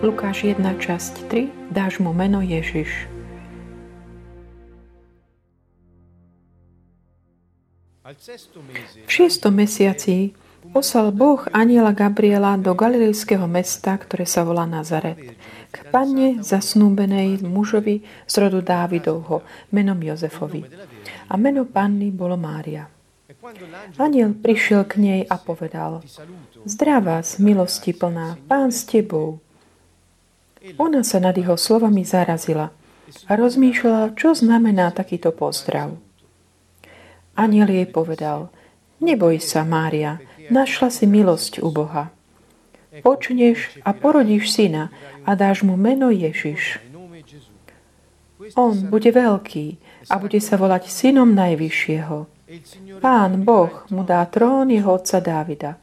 Lukáš 1, časť 3, dáš mu meno Ježiš. V šiestom mesiaci poslal Boh aniela Gabriela do galilejského mesta, ktoré sa volá Nazaret, k panne zasnúbenej mužovi z rodu Dávidovho, menom Jozefovi. A meno panny bolo Mária. Aniel prišiel k nej a povedal, Zdravá, milosti plná, pán s tebou. Ona sa nad jeho slovami zarazila a rozmýšľala, čo znamená takýto pozdrav. Aniel jej povedal, neboj sa, Mária, našla si milosť u Boha. Počneš a porodíš syna a dáš mu meno Ježiš. On bude veľký a bude sa volať synom Najvyššieho. Pán Boh mu dá trón jeho otca Dávida.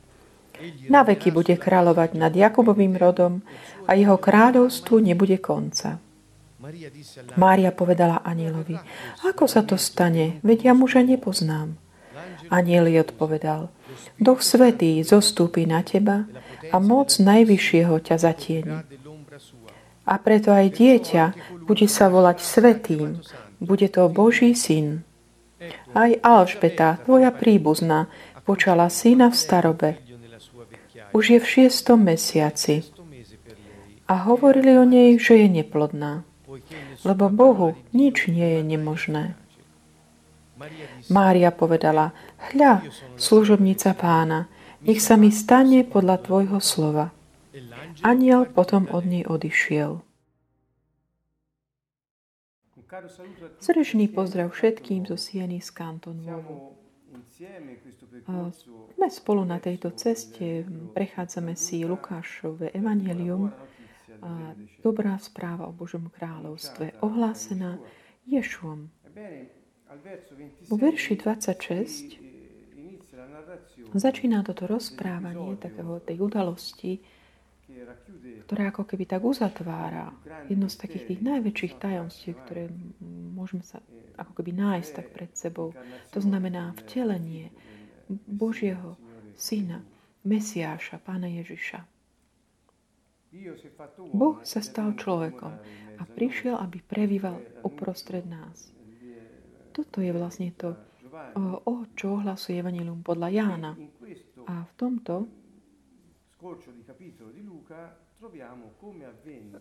Na veky bude kráľovať nad Jakubovým rodom a jeho kráľovstvu nebude konca. Mária povedala anielovi, ako sa to stane, veď ja muža nepoznám. Aniel odpovedal, Duch Svetý zostúpi na teba a moc Najvyššieho ťa zatieni. A preto aj dieťa bude sa volať Svetým, bude to Boží syn. Aj Alžbeta, tvoja príbuzná, počala syna v starobe už je v šiestom mesiaci. A hovorili o nej, že je neplodná. Lebo Bohu nič nie je nemožné. Mária povedala, hľa, služobnica pána, nech sa mi stane podľa tvojho slova. Aniel potom od nej odišiel. Srdečný pozdrav všetkým zo Sieny z Kantonu. Sme spolu na tejto ceste, prechádzame si Lukášové evanelium a dobrá správa o Božom kráľovstve ohlásená Ješuom. Vo verši 26 začína toto rozprávanie takého tej udalosti, ktorá ako keby tak uzatvára jedno z takých tých najväčších tajomstiev, ktoré môžeme sa ako keby nájsť tak pred sebou. To znamená vtelenie, Božieho syna, Mesiáša, Pána Ježiša. Boh sa stal človekom a prišiel, aby prevíval uprostred nás. Toto je vlastne to, o čo ohlasuje Evangelium podľa Jána. A v tomto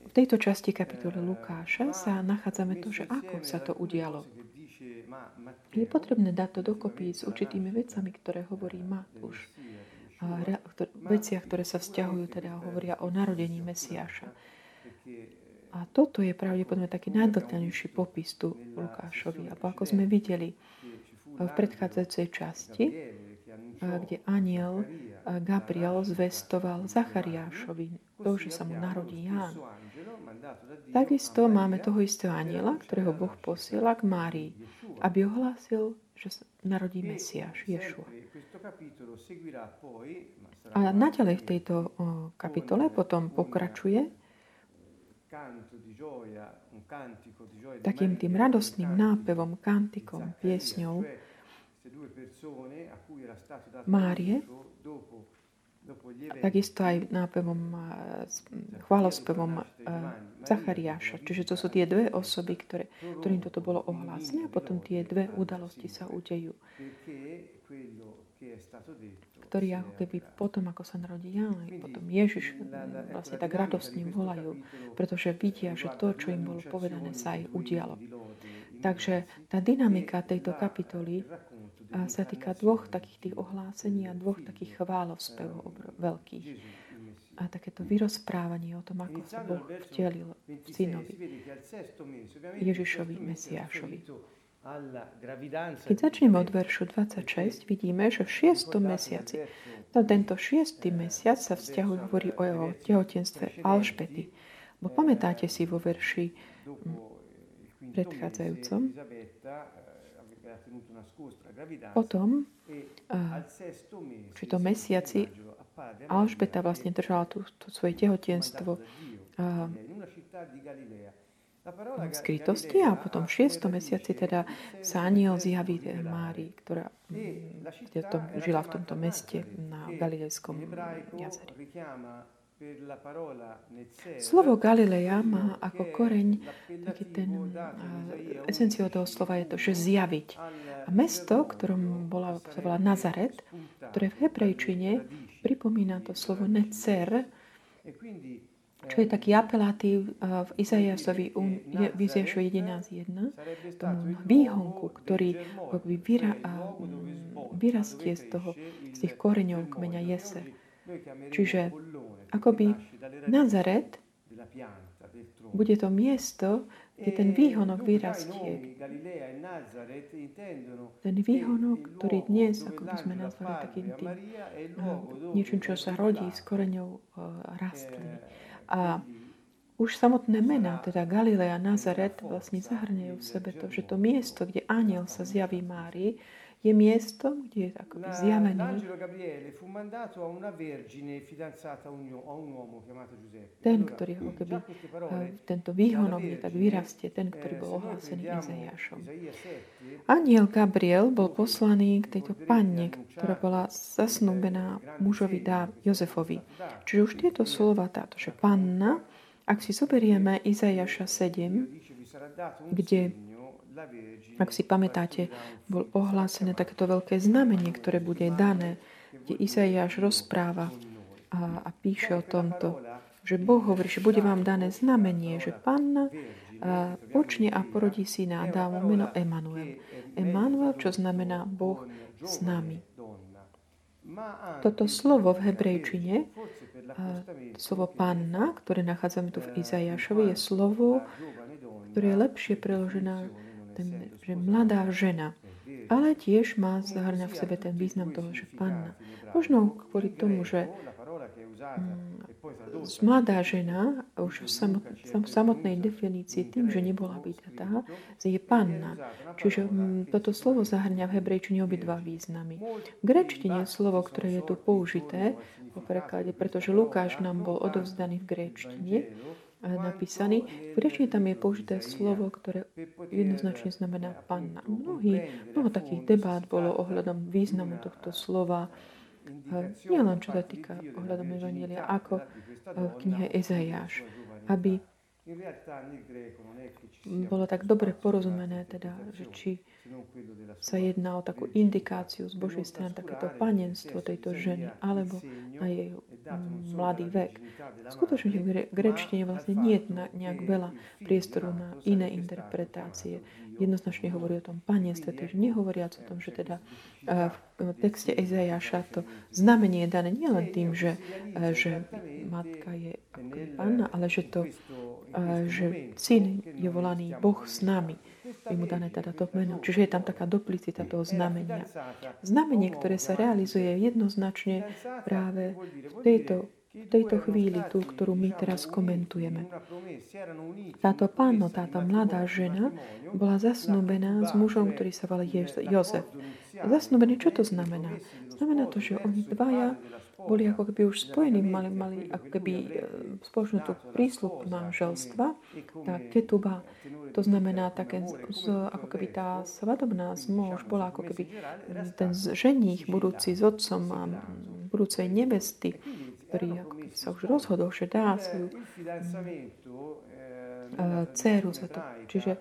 v tejto časti kapitoly Lukáša sa nachádzame to, že ako sa to udialo. Je potrebné dať to dokopy s určitými vecami, ktoré hovorí Matúš. A veciach, ktoré sa vzťahujú, teda hovoria o narodení Mesiáša. A toto je pravdepodobne taký najdltenejší popis tu Lukášovi. A ako sme videli v predchádzajúcej časti, kde aniel Gabriel zvestoval Zachariášovi to, že sa mu narodí Ján. Takisto máme toho istého aniela, ktorého Boh posiela k Márii, aby ohlásil, že sa narodí Mesiáš, Ješua. A naďalej v tejto kapitole potom pokračuje takým tým radostným nápevom, kantikom, piesňou Márie, takisto aj nápevom, chválospevom Zachariáša. Čiže to sú tie dve osoby, ktoré, ktorým toto bolo ohlásené a potom tie dve udalosti sa udejú ktorí ako keby potom, ako sa narodí Ján, potom Ježiš vlastne tak radostne volajú, pretože vidia, že to, čo im bolo povedané, sa aj udialo. Takže tá dynamika tejto kapitoly sa týka dvoch takých tých ohlásení a dvoch takých chválovspevov veľkých. A takéto vyrozprávanie o tom, ako sa Boh vtelil v synovi, Ježišovi, Mesiášovi. Keď začneme od veršu 26, vidíme, že v šiestom mesiaci, no tento šiestý mesiac sa vzťahuje, hovorí o jeho tehotenstve Alžbety. Bo pamätáte si vo verši predchádzajúcom, potom, v tom mesiaci, Alžbeta vlastne držala tú, tú svoje tehotenstvo. v skrytosti a potom v šiestom mesiaci teda sa aniel zjaví Mári, ktorá mm, tom, žila v tomto meste na Galilejskom jazere. Slovo Galileja má ako koreň taký ten esenciou toho slova je to, že zjaviť. A mesto, ktorom bola, sa volá Nazaret, ktoré v hebrejčine pripomína to slovo necer, čo je taký apelatív v Izajasovi v Izajašovi 11.1, tomu výhonku, ktorý vyra, vyrastie z, toho, z tých koreňov kmeňa Jeser. Čiže akoby Nazaret bude to miesto, kde ten výhonok vyrastie. Ten výhonok, ktorý dnes, ako by sme nazvali takým tým, niečím, čo sa rodí s koreňou rastlín. A už samotné mená, teda Galilea, Nazaret, vlastne zahrňajú v sebe to, že to miesto, kde aniel sa zjaví Márii, je miesto, kde je akoby zjavený. Ten, ktorý ako keby, eh, tento výhonok je tak vyrastie, ten, ktorý bol ohlásený Izaiášom. Aniel Gabriel bol poslaný k tejto panne, ktorá bola zasnúbená mužovi dá Jozefovi. Čiže už tieto slova, táto, že panna, ak si zoberieme Izaiáša 7, kde ak si pamätáte, bol ohlásené takéto veľké znamenie, ktoré bude dané, kde Izaiáš rozpráva a, a píše o tomto, že Boh hovorí, že bude vám dané znamenie, že panna a počne a porodí syna a dá mu meno Emanuel. Emanuel, čo znamená Boh s nami. Toto slovo v hebrejčine, slovo panna, ktoré nachádzame tu v Izajašovi, je slovo, ktoré je lepšie preložené ten, že mladá žena. Ale tiež má zahrňa v sebe ten význam toho, že panna. Možno kvôli tomu, že mm, mladá žena už v samotnej definícii tým, že nebola bytatá, je panna. Čiže mm, toto slovo zahrňa v hebrejčine obidva významy. V grečtine slovo, ktoré je tu použité po preklade, pretože Lukáš nám bol odovzdaný v gréčtine, napísaný. V grečine tam je použité slovo, ktoré jednoznačne znamená panna. Mnohí, mnoho takých debát bolo ohľadom významu tohto slova. Nie len čo sa týka ohľadom Evangelia, ako v knihe Ezajáš. Aby bolo tak dobre porozumené, teda, že či sa jedná o takú indikáciu z Božej strany, takéto panenstvo tejto ženy, alebo na jej mladý vek. Skutočne v grečtine vlastne nie je nejak veľa priestoru na iné interpretácie. Jednoznačne hovorí o tom panenstve, takže nehovoriac o tom, že teda v texte Ezajaša to znamenie je dané nielen tým, že, že matka je panna, ale že to že syn je volaný Boh s nami. Je mu dané teda to meno. Čiže je tam taká duplicita toho znamenia. Znamenie, ktoré sa realizuje jednoznačne práve v tejto v tejto chvíli, tú, ktorú my teraz komentujeme. Táto pánno, táto mladá žena bola zasnúbená s mužom, ktorý sa volá Jozef. Zasnúbený, čo to znamená? Znamená to, že oni dvaja boli ako keby už spojení, mali, mali ako keby e, spoločnú tú prísľub manželstva, tá ketuba, to znamená také, ako keby tá svadobná zmož bola ako keby ten ženích budúci s otcom a budúcej nevesty, ktorý sa už rozhodol, že dá svoju dceru za to. Čiže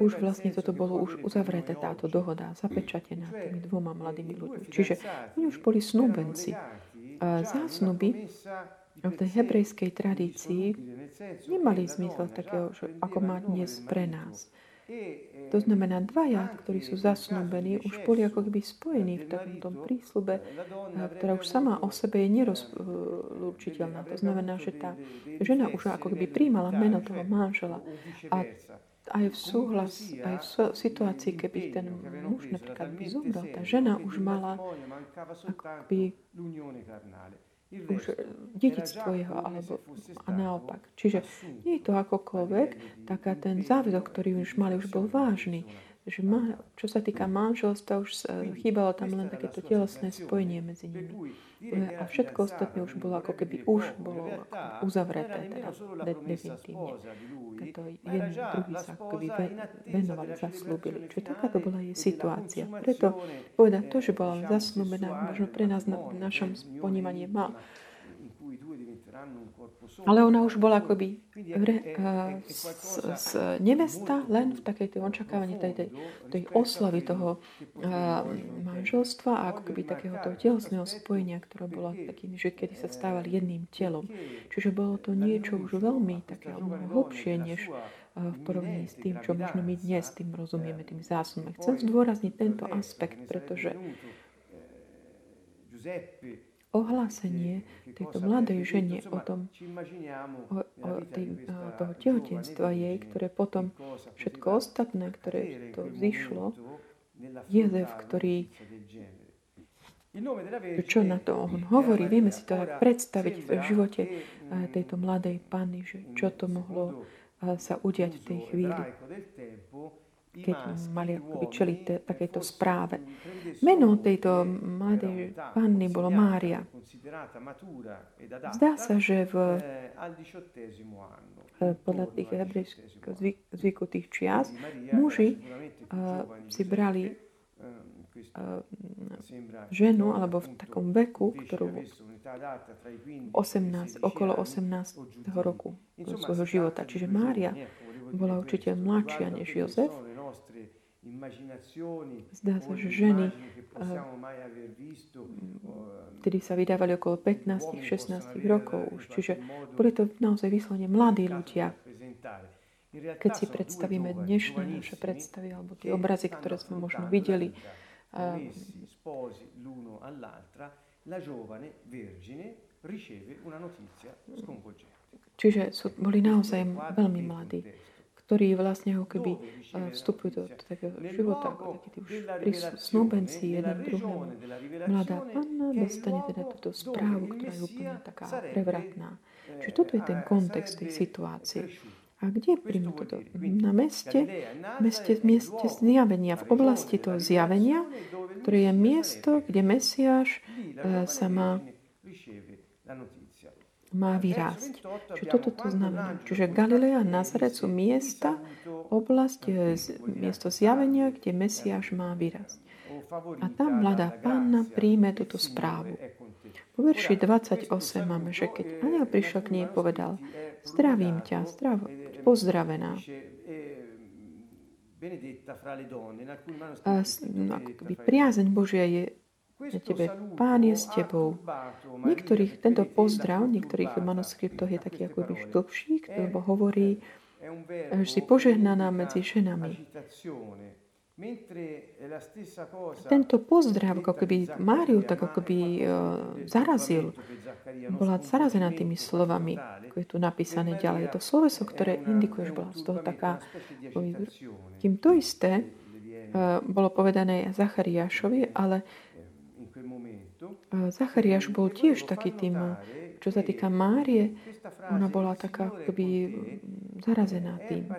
už vlastne toto bolo už uzavreté, táto dohoda, zapečatená tými dvoma mladými ľuďmi. Čiže oni už boli snúbenci. Zásnuby v tej hebrejskej tradícii nemali zmysel takého, že ako má dnes pre nás. To znamená, dvaja, ktorí sú zasnúbení, už boli ako keby spojení v takom tom prísľube, ktorá už sama o sebe je nerozlúčiteľná. To znamená, že tá žena už ako keby príjmala meno toho manžela. A aj v súhlas, aj v situácii, keby ten muž napríklad by zomrel, tá žena už mala akoby už dedictvo jeho, alebo a naopak. Čiže nie je to akokoľvek, taká ten záväzok, ktorý už mali, už bol vážny že ma, čo sa týka manželstva, už chýbalo tam len takéto telesné spojenie medzi nimi. A všetko ostatné už bolo ako keby už bolo uzavreté, teda definitívne. To jeden druhý sa ako keby venovali, zaslúbili. Čiže takáto bola jej situácia. Preto povedať to, že bola zaslúbená, možno pre nás na našom ponímaní má Ale ona už bola akoby uh, z, z nevesta len v takej tej očakávaní tej, tej, tej oslavy toho uh, manželstva a ako takého toho telesného spojenia, ktoré bolo takým, že kedy sa stávali jedným telom. Čiže bolo to niečo už veľmi také hlbšie, než uh, v porovnaní s tým, čo možno my dnes tým rozumieme, tým zásunom. Chcem zdôrazniť tento aspekt, pretože ohlásenie tejto mladej žene o tom, o, o tým, toho tehotenstva jej, ktoré potom všetko ostatné, ktoré to zišlo, Jezef, ktorý čo na to on hovorí, vieme si to tak predstaviť v živote tejto mladej panny, že čo to mohlo sa udiať v tej chvíli keď mali akoby čeliť takéto správe. Meno tejto mladej panny bolo Mária. Zdá sa, že v, podľa tých hebrejských zvyku tých čias muži uh, si brali ženu alebo v takom veku, ktorú 18, okolo 18. roku svojho života. Čiže Mária bola určite mladšia než Jozef Zdá sa, že ženy, vtedy sa vydávali okolo 15-16 rokov už, čiže boli to naozaj vyslovene mladí ľudia. Keď si predstavíme dnešné naše predstavy alebo tie obrazy, ktoré sme možno videli, Čiže sú, boli naozaj veľmi mladí ktorí vlastne ho keby eh, vstupujú do, do takého života, ako takí tí už snúbenci jeden druhému. Mladá panna dostane teda túto správu, ktorá je úplne taká prevratná. Čiže toto je ten kontext tej situácie. A kde príjme toto? Na meste, meste, mieste zjavenia, v oblasti toho zjavenia, ktoré je miesto, kde Mesiáš uh, sa má má vyrásť. Čo toto to znamená? Čiže Galilea a Nazaret sú miesta, oblasť, e, miesto zjavenia, kde Mesiáš má vyrásť. A tam mladá panna príjme túto správu. Po verši 28 máme, že keď aniel prišiel k nej, povedal, zdravím ťa, zdrav, pozdravená. A, no, priazeň Božia je na tebe. Pán je s tebou. Niektorých, tento pozdrav, v niektorých manuskriptoch je taký ako byš dlhší, lebo hovorí, že si požehnaná medzi ženami. Tento pozdrav, ako keby Máriu tak ako by uh, zarazil, bola zarazená tými slovami, ako je tu napísané ďalej. To sloveso, ktoré indikuje, že bola z toho taká... Kým to isté uh, bolo povedané Zachariášovi, ale Zachariáš bol tiež taký tým, čo sa týka Márie, ona bola taká akoby zarazená tým.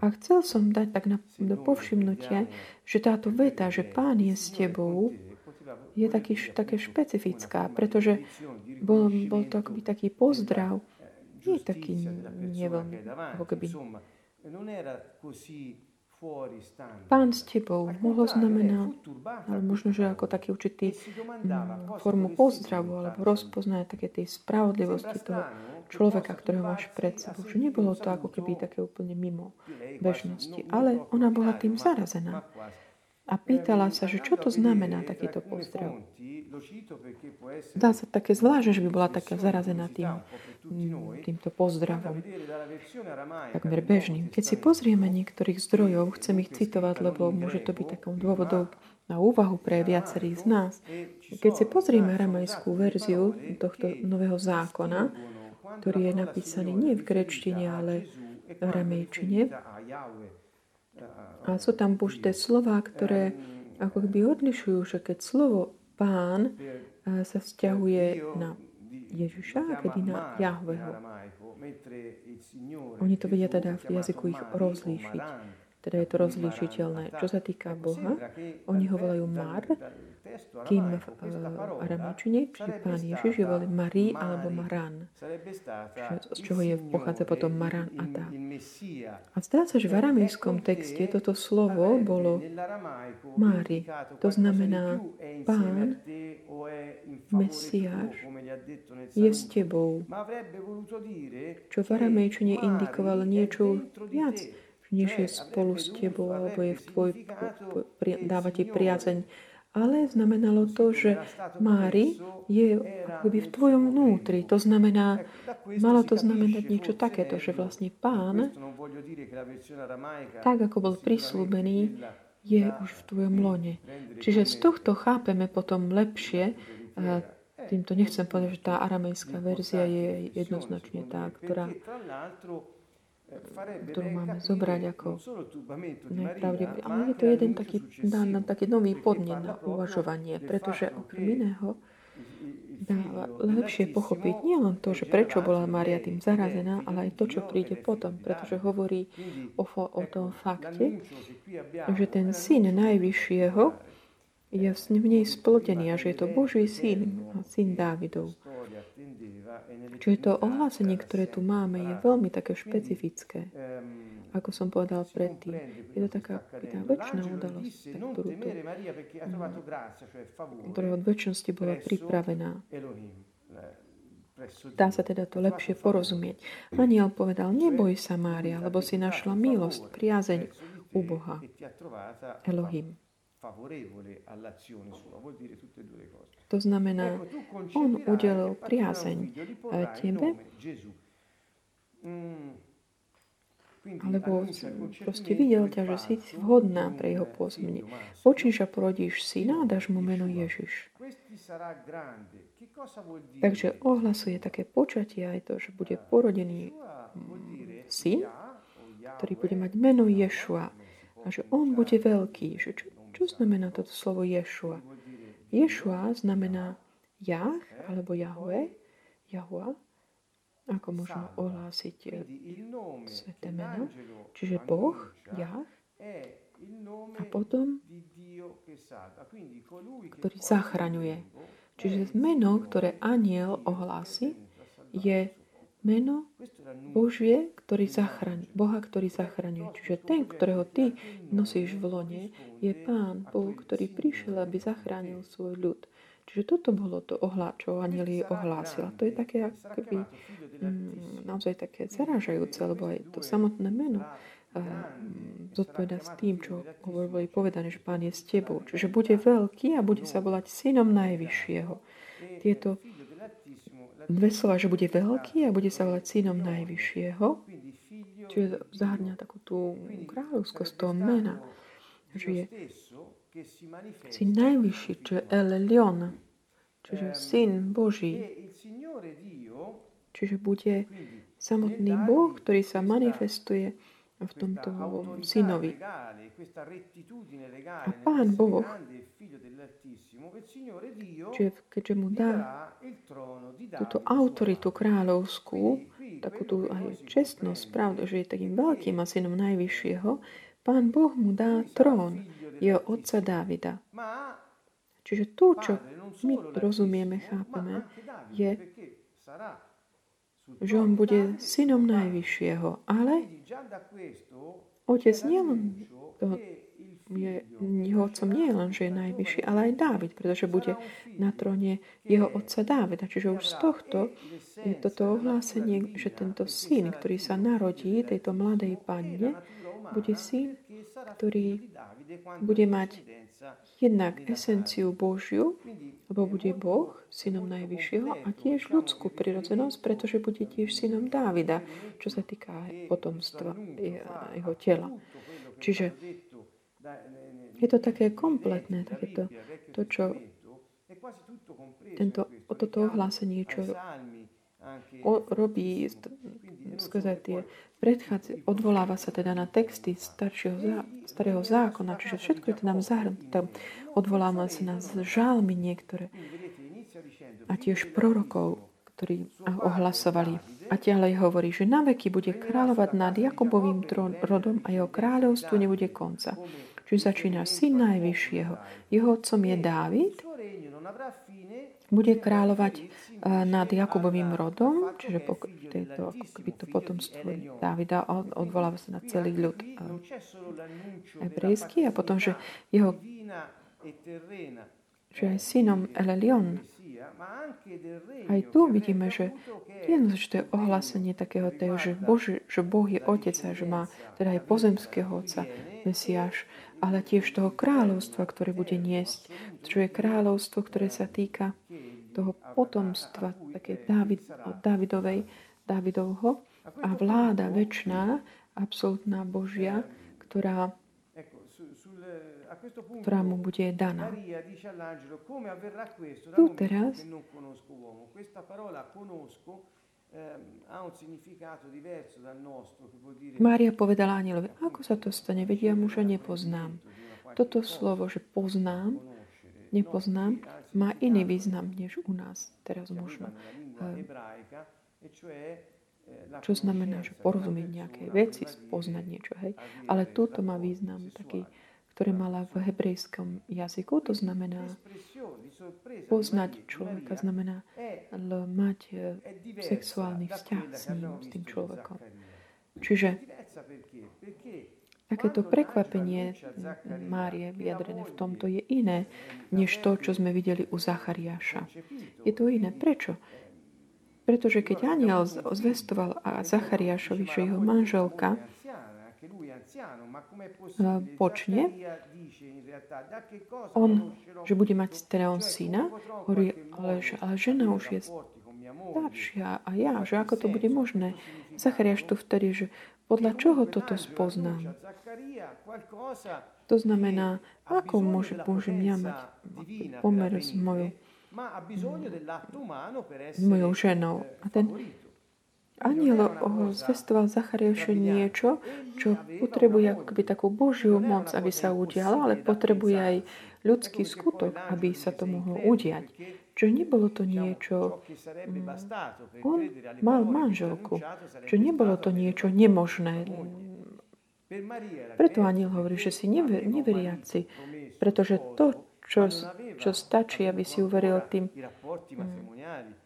A chcel som dať tak na, do povšimnutie, že táto veta, že Pán je s tebou, je taký, také špecifická, pretože bol, bol to akoby taký pozdrav, nie taký nie veľmi, ako keby Pán s tebou mohlo znamená, ale možno, že ako taký určitý mm, formu pozdravu alebo rozpoznanie také tej spravodlivosti toho človeka, ktorého máš pred sebou. Že nebolo to ako keby také úplne mimo bežnosti, ale ona bola tým zarazená a pýtala sa, že čo to znamená takýto pozdrav. Dá sa také zvláštne, že by bola taká zarazená tým, týmto pozdravom, takmer bežným. Keď si pozrieme niektorých zdrojov, chcem ich citovať, lebo môže to byť takou dôvodou na úvahu pre viacerých z nás. Keď si pozrieme aramajskú verziu tohto nového zákona, ktorý je napísaný nie v grečtine, ale v aramejčine, a sú tam použité slova, ktoré ako keby odlišujú, že keď slovo pán sa vzťahuje na Ježiša a kedy na Jahveho. Oni to vedia teda v jazyku ich rozlíšiť. teda je to rozlíčiteľné. Čo sa týka Boha, oni ho volajú Mar, kým v uh, aramečine Pán Ježiš je volí Marí alebo Maran, z čoho je, pochádza potom Maran a tá. A zdá sa, že v aramejskom texte toto slovo bolo Mári. To znamená Pán, Mesiáš, je s tebou. Čo v aramejčine indikovalo niečo viac než je spolu s tebou, alebo je v tvoj, dáva ti priazeň. Ale znamenalo to, že Mári je akoby v tvojom vnútri. To znamená, malo to znamenať niečo takéto, že vlastne pán, tak ako bol prislúbený, je už v tvojom lone. Čiže z tohto chápeme potom lepšie, týmto nechcem povedať, že tá aramejská verzia je jednoznačne tá, ktorá ktorú máme zobrať ako najpravdepodobne. Ale je to jeden taký, dá nám taký nový podnet na uvažovanie, pretože okrem iného dá lepšie pochopiť nielen to, že prečo bola Mária tým zarazená, ale aj to, čo príde potom, pretože hovorí o, o tom fakte, že ten syn Najvyššieho je v nej splotený a že je to Boží syn, syn Dávidov. Čiže to ohlásenie, ktoré tu máme, je veľmi také špecifické. Ako som povedal predtým, je to taká tá väčšiná udalosť, ktorú tu, ktorá od väčšnosti bola pripravená. Dá sa teda to lepšie porozumieť. Aniel povedal, neboj sa, Mária, lebo si našla milosť, priazeň u Boha. Elohim e. To znamená, on udelil priazeň tebe, alebo proste videl ťa, že si vhodná pre jeho pôsobenie. Počíš a porodíš syna a dáš mu meno Ježiš. Takže ohlasuje také počatie aj to, že bude porodený syn, ktorý bude mať meno Ješua a že on bude veľký. Že čo, čo znamená toto slovo Ješua? Ješua znamená Jah alebo Jahve, Jahua, ako môžeme ohlásiť eh, sveté meno, čiže Boh, Jah, a potom, ktorý zachraňuje. Čiže meno, ktoré aniel ohlási, je meno Božie, ktorý zachraň, Boha, ktorý zachraňuje. Čiže ten, ktorého ty nosíš v lone, je Pán Boh, ktorý prišiel, aby zachránil svoj ľud. Čiže toto bolo to ohlá, čo Anieli ohlásila. To je také akoby, mm, naozaj také zarážajúce, lebo aj to samotné meno zodpoveda s tým, čo boli povedané, že Pán je s tebou. Čiže bude veľký a bude sa volať synom Najvyššieho. Tieto dve slova, že bude veľký a bude sa volať synom Najvyššieho, čiže zahrňa takú tú kráľovskosť toho mena, že je syn Najvyšší, čo je El čiže syn Boží. Čiže bude samotný Boh, ktorý sa manifestuje v tomto synovi. A Pán Boh, čiže keďže mu dá túto autoritu kráľovskú, takú tú aj čestnosť, pravdu, že je takým veľkým a synom najvyššieho, Pán Boh mu dá trón jeho otca Dávida. Čiže to, čo my rozumieme, chápeme, je, že on bude synom Najvyššieho. Ale otec nielen je, jeho otcom nie je len, že je najvyšší, ale aj Dávid, pretože bude na tróne jeho otca Dávida. Čiže už z tohto je toto ohlásenie, že tento syn, ktorý sa narodí tejto mladej panne, bude syn, ktorý bude mať jednak esenciu Božiu, lebo bude Boh synom Najvyššieho a tiež ľudskú prirodzenosť, pretože bude tiež synom Dávida, čo sa týka potomstva jeho tela. Čiže je to také kompletné, takéto, to, čo tento, toto ohlásenie, čo o, robí skrze tie predchádza, odvoláva sa teda na texty staršieho, starého zákona, čiže všetko je to nám zahrnuté. Odvoláva sa na žálmy niektoré a tiež prorokov, ktorí ohlasovali A ďalej hovorí, že na veky bude kráľovať nad Jakobovým rodom a jeho kráľovstvu nebude konca. Čiže začína syn Najvyššieho. Jeho otcom je Dávid, bude kráľovať eh, nad Jakubovým rodom, čiže tejto, ako keby to potomstvo Dávida odvoláva sa na celý ľud eh, hebrejský a potom, že jeho že aj synom Elelion. Aj tu vidíme, že jedno, to je ohlásenie takého že, Bože, že Boh je otec a že má teda aj pozemského otca, Mesiáš, ale tiež toho kráľovstva, ktoré bude niesť, čo je kráľovstvo, ktoré sa týka toho potomstva, také David, Davidovej, Davidovho a vláda väčšiná, absolútna Božia, ktorá, ktorá mu bude daná. Tu teraz Mária povedala anielovi, ako sa to stane, vedia muža nepoznám. Toto slovo, že poznám, nepoznám, má iný význam než u nás teraz možno. Eh, čo znamená, že porozumieť nejaké veci, poznať niečo, hej. Ale túto má význam taký, ktoré mala v hebrejskom jazyku. To znamená, poznať človeka znamená mať e, sexuálny vzťah s ním, s tým človekom. Čiže takéto prekvapenie Márie vyjadrené v tomto je iné, než to, čo sme videli u Zachariáša. Je to iné. Prečo? Pretože keď aniel zvestoval a Zachariášovi, že jeho manželka počne, on, že bude mať teda on syna, hovorí, ale, ale žena už je staršia a ja, že ako to bude možné. Zachariáš tu vtedy, že podľa čoho toto spoznám? To znamená, ako môže, môžem ja mať pomer s mojou, s mojou ženou. A ten Aniel zvestoval Zachariášu niečo, čo potrebuje akoby takú Božiu moc, aby sa udiala, ale potrebuje aj ľudský skutok, aby sa to mohlo udiať. Čo nebolo to niečo... Mm, on mal manželku. Čo nebolo to niečo nemožné. Preto aniel hovorí, že si never, neveriaci. Pretože to, čo, čo stačí, aby si uveril tým mm,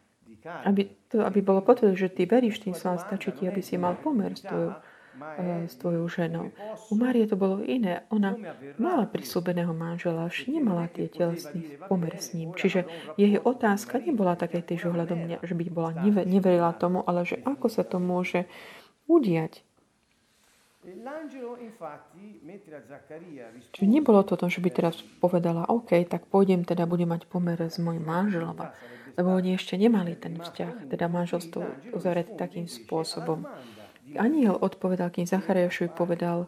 aby, to, aby bolo potvrdené, že ty veríš tým slovám, stačí ti, aby si mal pomer s tvojou, eh, s tvojou ženou. U Márie to bolo iné. Ona mala prislúbeného manžela, až nemala tie telesný pomer s ním. Čiže jej otázka nebola také tiež ohľadom, že by bola neverila tomu, ale že ako sa to môže udiať. Čiže nebolo to to, že by teraz povedala, OK, tak pôjdem, teda budem mať pomer s mojim manželom, lebo oni ešte nemali ten vzťah, teda manželstvo uzavreté takým spôsobom. Aniel odpovedal, kým Zachariášovi povedal,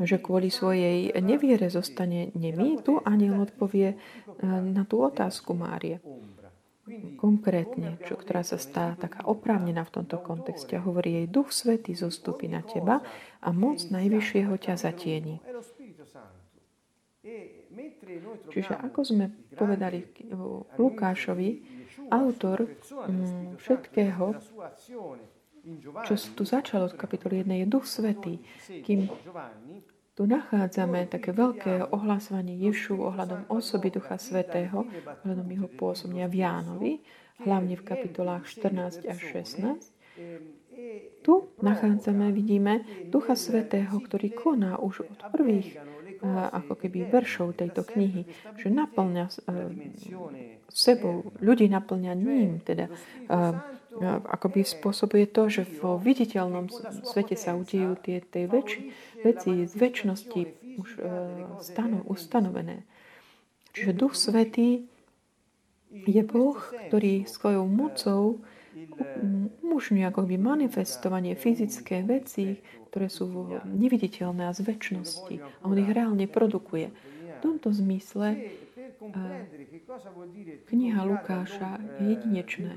že kvôli svojej neviere zostane nemý, tu aniel odpovie eh, na tú otázku Márie konkrétne, čo, ktorá sa stá taká oprávnená v tomto kontexte. Hovorí jej, Duch Svetý zostupí na teba a moc Najvyššieho ťa zatieni. Čiže ako sme povedali Lukášovi, autor mm, všetkého, čo tu začalo od kapitoly 1, je Duch Svetý. Kým tu nachádzame také veľké ohlásovanie Ješu ohľadom osoby Ducha Svetého, ohľadom jeho pôsobenia v Jánovi, hlavne v kapitolách 14 až 16. Tu nachádzame, vidíme Ducha Svetého, ktorý koná už od prvých ako keby veršov tejto knihy, že naplňa sebou, ľudí naplňa ním, teda akoby spôsobuje to, že vo viditeľnom svete sa udejú tie, tie väčši, veci z väčšnosti už stano, ustanovené. Čiže Duch Svetý je Boh, ktorý svojou mocou umožňuje akoby manifestovanie fyzické veci, ktoré sú neviditeľné a z väčšnosti. A on ich reálne produkuje. V tomto zmysle kniha Lukáša je jedinečné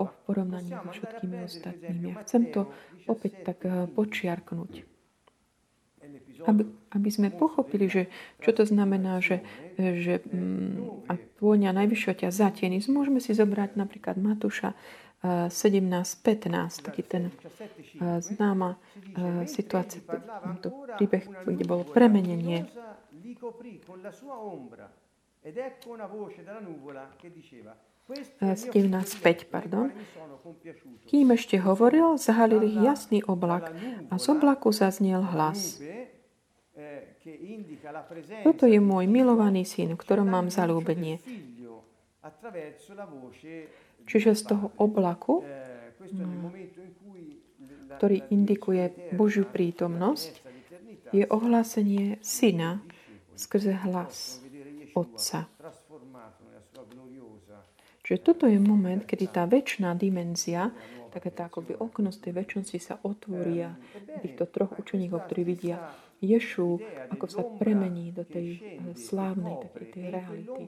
o porovnaní so všetkými ostatnými. Ja chcem to opäť tak počiarknúť. aby, aby sme pochopili, že čo to znamená, že, že mm, a vôňa najvyššieho ťa zatieni. Môžeme si zobrať napríklad Matúša 17.15, taký ten známa situácia, to príbeh, kde bolo premenenie. Diceva 17.5, pardon. Kým ešte hovoril, zahalil ich jasný oblak a z oblaku zaznel hlas. Toto je môj milovaný syn, v ktorom mám zalúbenie. Čiže z toho oblaku, ktorý indikuje Božiu prítomnosť, je ohlásenie syna skrze hlas Otca. Čiže toto je moment, kedy tá väčšiná dimenzia, také tá akoby okno z tej väčšnosti sa otvorí a týchto troch učeníkov, ktorí vidia Ješu, ako sa premení do tej eh, slávnej, takej tej reality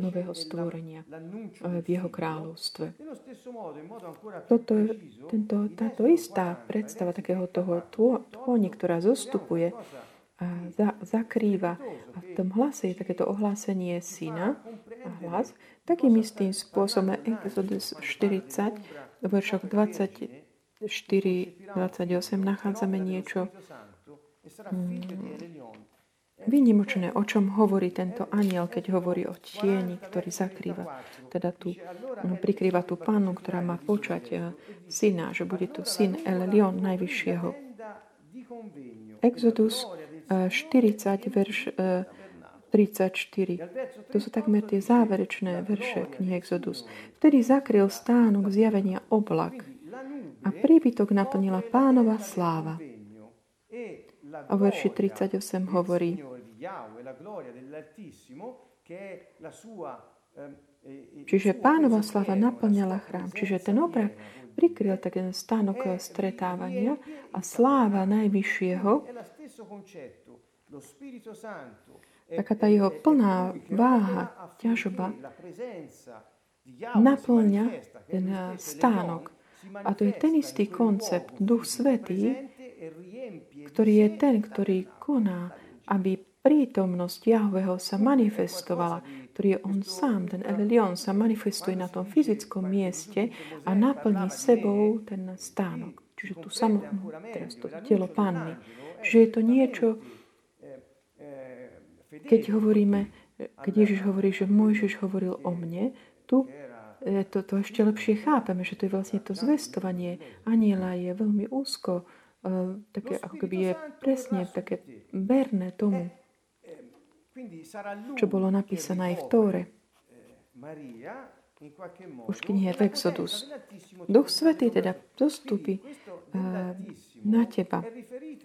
nového stvorenia eh, v jeho kráľovstve. Toto, tento, táto istá predstava takého toho tôni, ktorá zostupuje, a za, zakrýva. A v tom hlase je takéto ohlásenie syna a hlas. Takým istým spôsobom Exodus 40, v veršoch 24, 28 nachádzame niečo hmm, Výnimočné, o čom hovorí tento aniel, keď hovorí o tieni, ktorý zakrýva, teda tu no, prikrýva tú pánu, ktorá má počať uh, syna, že bude to syn Elelion, najvyššieho. Exodus 40, verš 34. To sú takmer tie záverečné verše knihy Exodus. Vtedy zakryl stánok zjavenia oblak a príbytok naplnila pánova sláva. A verši 38 hovorí Čiže pánova sláva naplňala chrám. Čiže ten obrak prikryl taký stánok stretávania a sláva Najvyššieho taká tá jeho plná váha, ťažoba naplňa ten stánok. A to je ten istý koncept, Duch Svetý, ktorý je ten, ktorý koná, aby prítomnosť Jahveho sa manifestovala, ktorý je on sám, ten Elelion sa manifestuje na tom fyzickom mieste a naplní sebou ten stánok. Čiže tu samotnú, teraz to telo panny. Čiže je to niečo, keď hovoríme, keď Ježiš hovorí, že Mojžiš hovoril o mne, tu e, to, to ešte lepšie chápeme, že to je vlastne to zvestovanie aniela je veľmi úzko, také ako keby je presne také verné tomu, čo bolo napísané aj v Tóre už knihe v Exodus. Duch Svetý teda zostupí uh, na teba.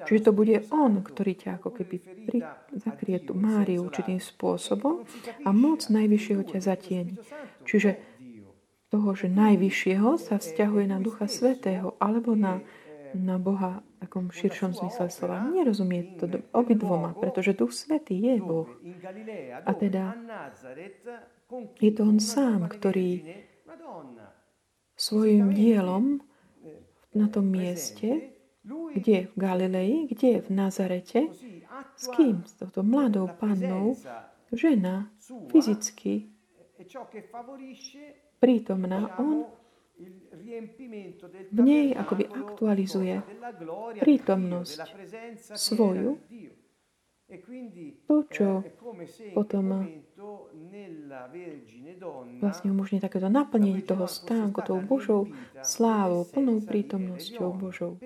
Čiže to bude On, ktorý ťa ako keby pri, zakrie tú Máriu určitým spôsobom a moc Najvyššieho ťa zatieni. Čiže toho, že Najvyššieho sa vzťahuje na Ducha Svetého alebo na, na Boha v takom širšom zmysle slova. Nerozumie to obidvoma, pretože Duch Svetý je Boh. A teda je to on sám, ktorý svojim dielom na tom mieste, kde v Galilei, kde v Nazarete, s kým? S touto mladou pannou, žena, fyzicky prítomná, on v nej akoby aktualizuje prítomnosť svoju to, čo potom vlastne umožní takéto naplnenie toho stánku, tou Božou slávou, plnou prítomnosťou Božou.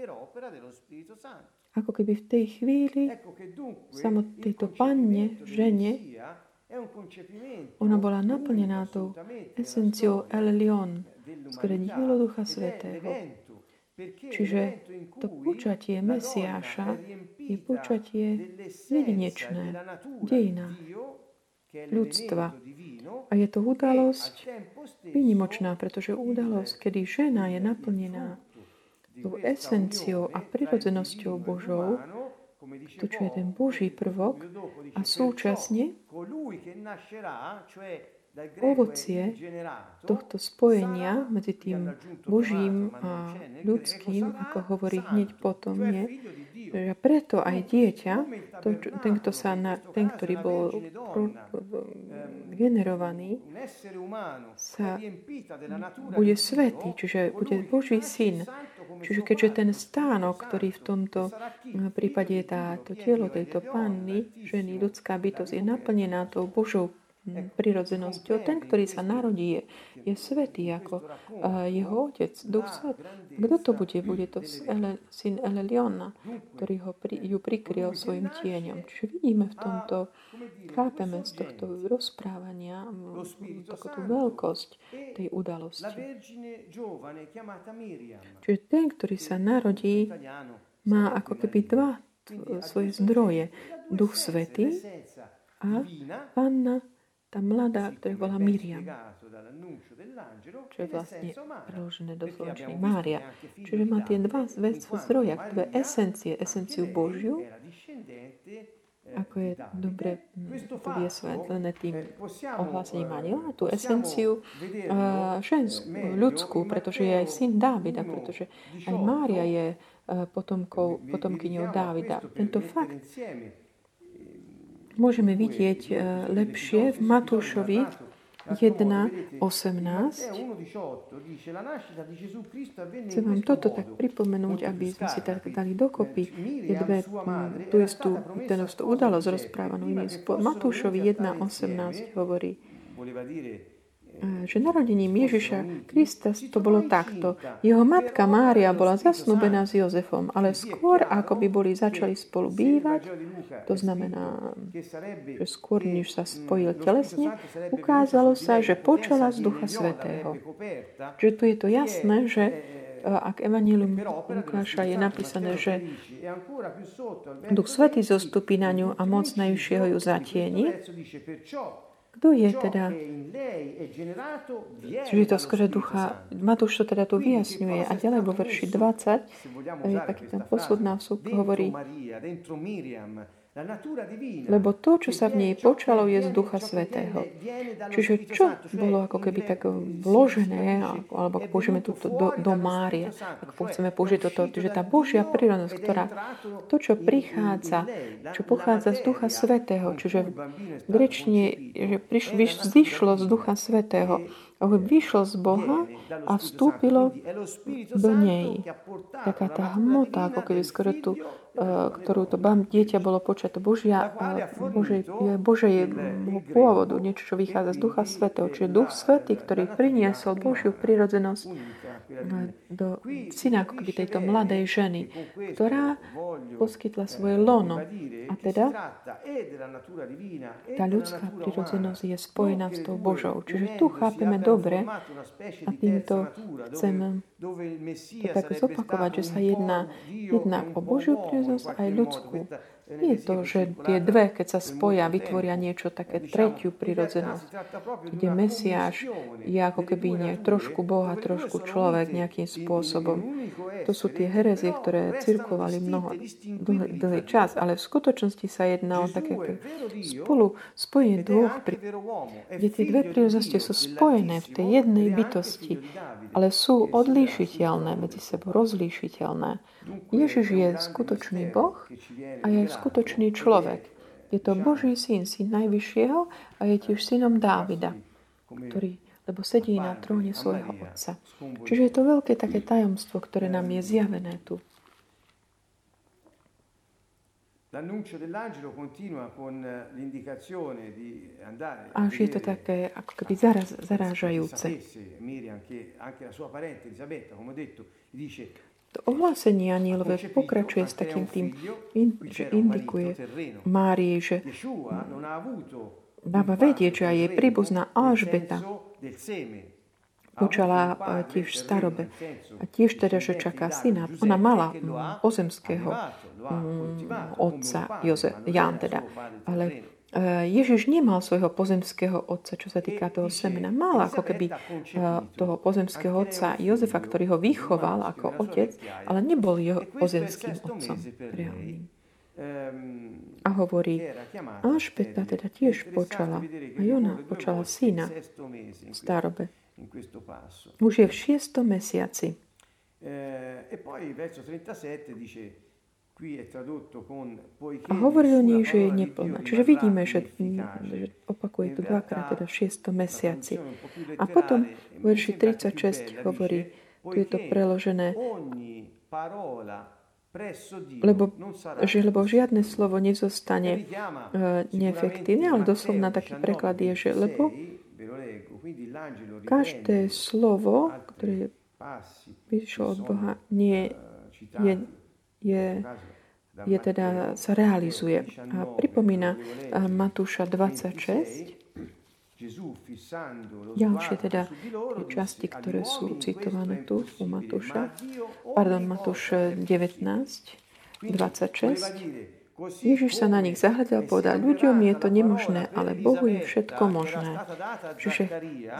Ako keby v tej chvíli samot tejto panne, žene, ona bola naplnená tou esenciou El Lion, skrze dielo Ducha Svetého. Čiže to počatie Mesiáša je počatie jedinečné v dejinách ľudstva. A je to udalosť výnimočná, pretože udalosť, kedy žena je naplnená tou esenciou a prirodzenosťou Božou, to, čo je ten Boží prvok, a súčasne ovocie tohto spojenia medzi tým Božím a ľudským, ako hovorí hneď potom, nie, A preto aj dieťa, to, ten, kto sa na, ten, ktorý bol pro, generovaný, sa bude svetý, čiže bude Boží syn. Čiže keďže ten stánok, ktorý v tomto prípade je táto telo tejto panny, ženy, ľudská bytosť, je naplnená tou Božou prirodzenosťou. Ten, ktorý sa narodí, je, je svetý ako uh, jeho otec, Duch Svet. Kto to bude? Bude to Ele, syn Eleliona, ktorý ho pri, ju prikryl svojim tieňom. Čiže vidíme v tomto, chápeme z tohto rozprávania takú tú veľkosť tej udalosti. Čiže ten, ktorý sa narodí, má ako keby dva svoje zdroje. Duch Svetý a Panna tá mladá, ktorá bola Miriam, čo je vlastne preložené do slovenčiny Mária. Čiže má tie dva zdroja, dve esencie, esenciu Božiu, ako je dobre vysvetlené tým ohlásením aniela, tú esenciu uh, ženskú, ľudskú, pretože je aj syn Dávida, pretože aj Mária je uh, potomkou, potomkyňou Dávida. Tento fakt môžeme vidieť e, lepšie v Matúšovi 1.18. Chcem vám toto tak pripomenúť, aby sme si tak dali dokopy tie dve, tú istú, udalosť rozprávanú spôsobom. Matúšovi 1.18 hovorí, že narodením Ježiša Krista to bolo takto. Jeho matka Mária bola zasnúbená s Jozefom, ale skôr, ako by boli začali spolu bývať, to znamená, že skôr, než sa spojil telesne, ukázalo sa, že počala z Ducha Svetého. Že tu je to jasné, že ak Evangelium Lukáša je napísané, že Duch Svetý zostupí na ňu a moc najvyššieho ju zatieni, kto je teda? Čiže to skôr ducha. Matúš to teda tu vyjasňuje. A ďalej vo verši 20, je taký ten posledná vstup, hovorí, lebo to, čo sa v nej počalo, je z Ducha Svetého. Čiže čo bolo ako keby tak vložené, alebo ak použijeme túto do, do Márie, ak chceme použiť toto, že tá Božia prírodnosť, ktorá to, čo prichádza, čo pochádza z Ducha Svetého, čiže v grečne, že priš, vzýšlo z Ducha Svetého, vyšlo z Boha a vstúpilo do nej. Taká tá hmota, ako keby skoro tu, e, ktorú to bám, dieťa bolo počaté Božia, Božej, Božej pôvodu, niečo, čo vychádza z Ducha Svetého. Čiže Duch Svetý, ktorý priniesol Božiu prirodzenosť do syna ako keby tejto mladej ženy, ktorá poskytla svoje lono. A teda tá ľudská prirodzenosť je spojená s tou Božou. Čiže tu chápeme dobre a týmto chcem to tak zopakovať, že sa jedná jednak o Božiu prirodzenosť aj ľudskú. Je to, že tie dve, keď sa spoja, vytvoria niečo také tretiu prirodzenosť, kde Mesiáš je ako keby nie, trošku Boha, trošku človek nejakým spôsobom. To sú tie herezie, ktoré cirkovali mnoho, dlhý, dlhý čas, ale v skutočnosti sa jedná o také spolu spojenie dvoch, kde tie dve prirodzenosti sú spojené v tej jednej bytosti, ale sú odlíšiteľné medzi sebou, rozlíšiteľné. Ježiš je skutočný Boh a je skutočný človek. Je to Boží syn, syn Najvyššieho a je tiež synom Dávida, ktorý lebo sedí na tróne svojho otca. Čiže je to veľké také tajomstvo, ktoré nám je zjavené tu. Až je to také ako keby zaraz, zarážajúce. To ohlásenie anielové pokračuje s takým tým, in, že indikuje Márii, že dáva vedieť, že aj jej príbuzná Alžbeta počala tiež v starobe. A tiež teda, že čaká syna. Ona mala pozemského otca, Jozef, Jan teda, ale Ježiš nemal svojho pozemského otca, čo sa týka toho semena. Mal ako keby eh, toho pozemského otca Jozefa, ktorý ho vychoval ako otec, ale nebol jeho pozemským otcom reálnym. A hovorí, Alžbeta teda tiež počala, a ona počala syna v starobe. Už je v šiestom mesiaci. E poi verso 37 dice A hovorí o nej, že je neplná. Čiže vidíme, že, že opakuje to dvakrát, teda v šiestom mesiaci. A potom v verši 36 hovorí, tu je to preložené, lebo, že, lebo žiadne slovo nezostane uh, neefektívne, ale doslovná taký preklad je, že lebo každé slovo, ktoré vyšlo od Boha, nie je, je, je teda, sa realizuje. A pripomína Matúša 26, Ďalšie teda časti, ktoré sú citované tu u Matúša, pardon, Matúš 19, 26, Ježiš sa na nich zahľadil a povedal, ľuďom je to nemožné, ale Bohu je všetko možné. Čiže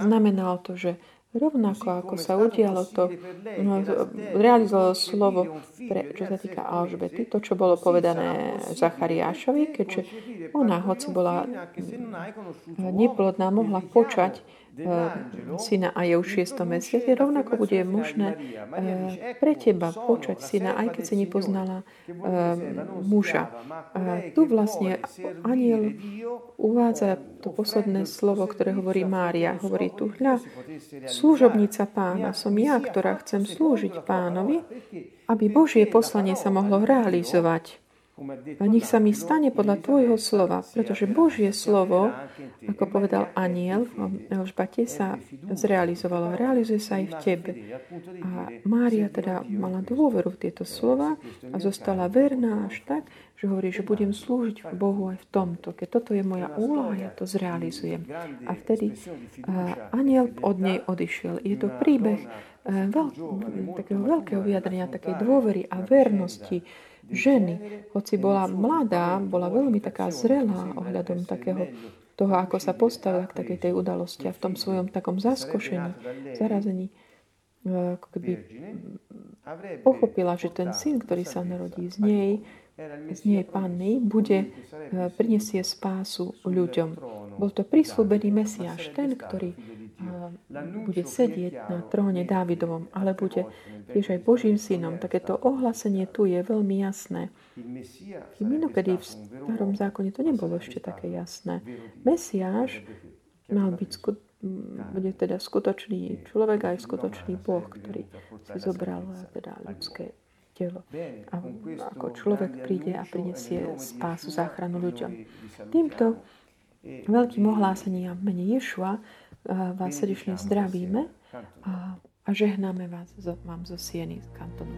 znamenalo to, že Rovnako ako sa udialo to, no, realizovalo slovo, pre, čo sa týka Alžbety, to, čo bolo povedané Zachariášovi, keďže ona, hoci bola neplodná, mohla počať syna a je už 6. mesiaci, rovnako bude možné eh, pre teba počať syna, aj keď si nepoznala eh, muža. Tu vlastne aniel uvádza to posledné slovo, ktoré hovorí Mária. Hovorí tu, hľa, služobnica pána som ja, ktorá chcem slúžiť pánovi, aby Božie poslanie sa mohlo realizovať. A nech sa mi stane podľa Tvojho slova, pretože Božie slovo, ako povedal aniel v Elžbate, sa zrealizovalo. Realizuje sa aj v Tebe. A Mária teda mala dôveru v tieto slova a zostala verná až tak, že hovorí, že budem slúžiť Bohu aj v tomto. Keď toto je moja úloha, ja to zrealizujem. A vtedy aniel od nej odišiel. Je to príbeh veľk, takého veľkého vyjadrenia, takej dôvery a vernosti, ženy, hoci bola mladá, bola veľmi taká zrelá ohľadom takého toho, ako sa postavila k takej tej udalosti a v tom svojom takom zaskošení, zarazení, e, ako keby pochopila, že ten syn, ktorý sa narodí z nej, z nej panny, bude, e, prinesie spásu ľuďom. Bol to prislúbený Mesiáš, ten, ktorý bude sedieť na tróne Dávidovom, ale bude tiež aj Božím synom. Takéto ohlasenie tu je veľmi jasné. Inokedy v starom zákone to nebolo ešte také jasné. Mesiáš mal byť skut- bude teda skutočný človek aj skutočný Boh, ktorý si zobral teda ľudské telo. A ako človek príde a prinesie spásu, záchranu ľuďom. Týmto veľkým ohlásením mene Ješua vás srdečne zdravíme a, a žehnáme vás, vám zo Sieny z kantonu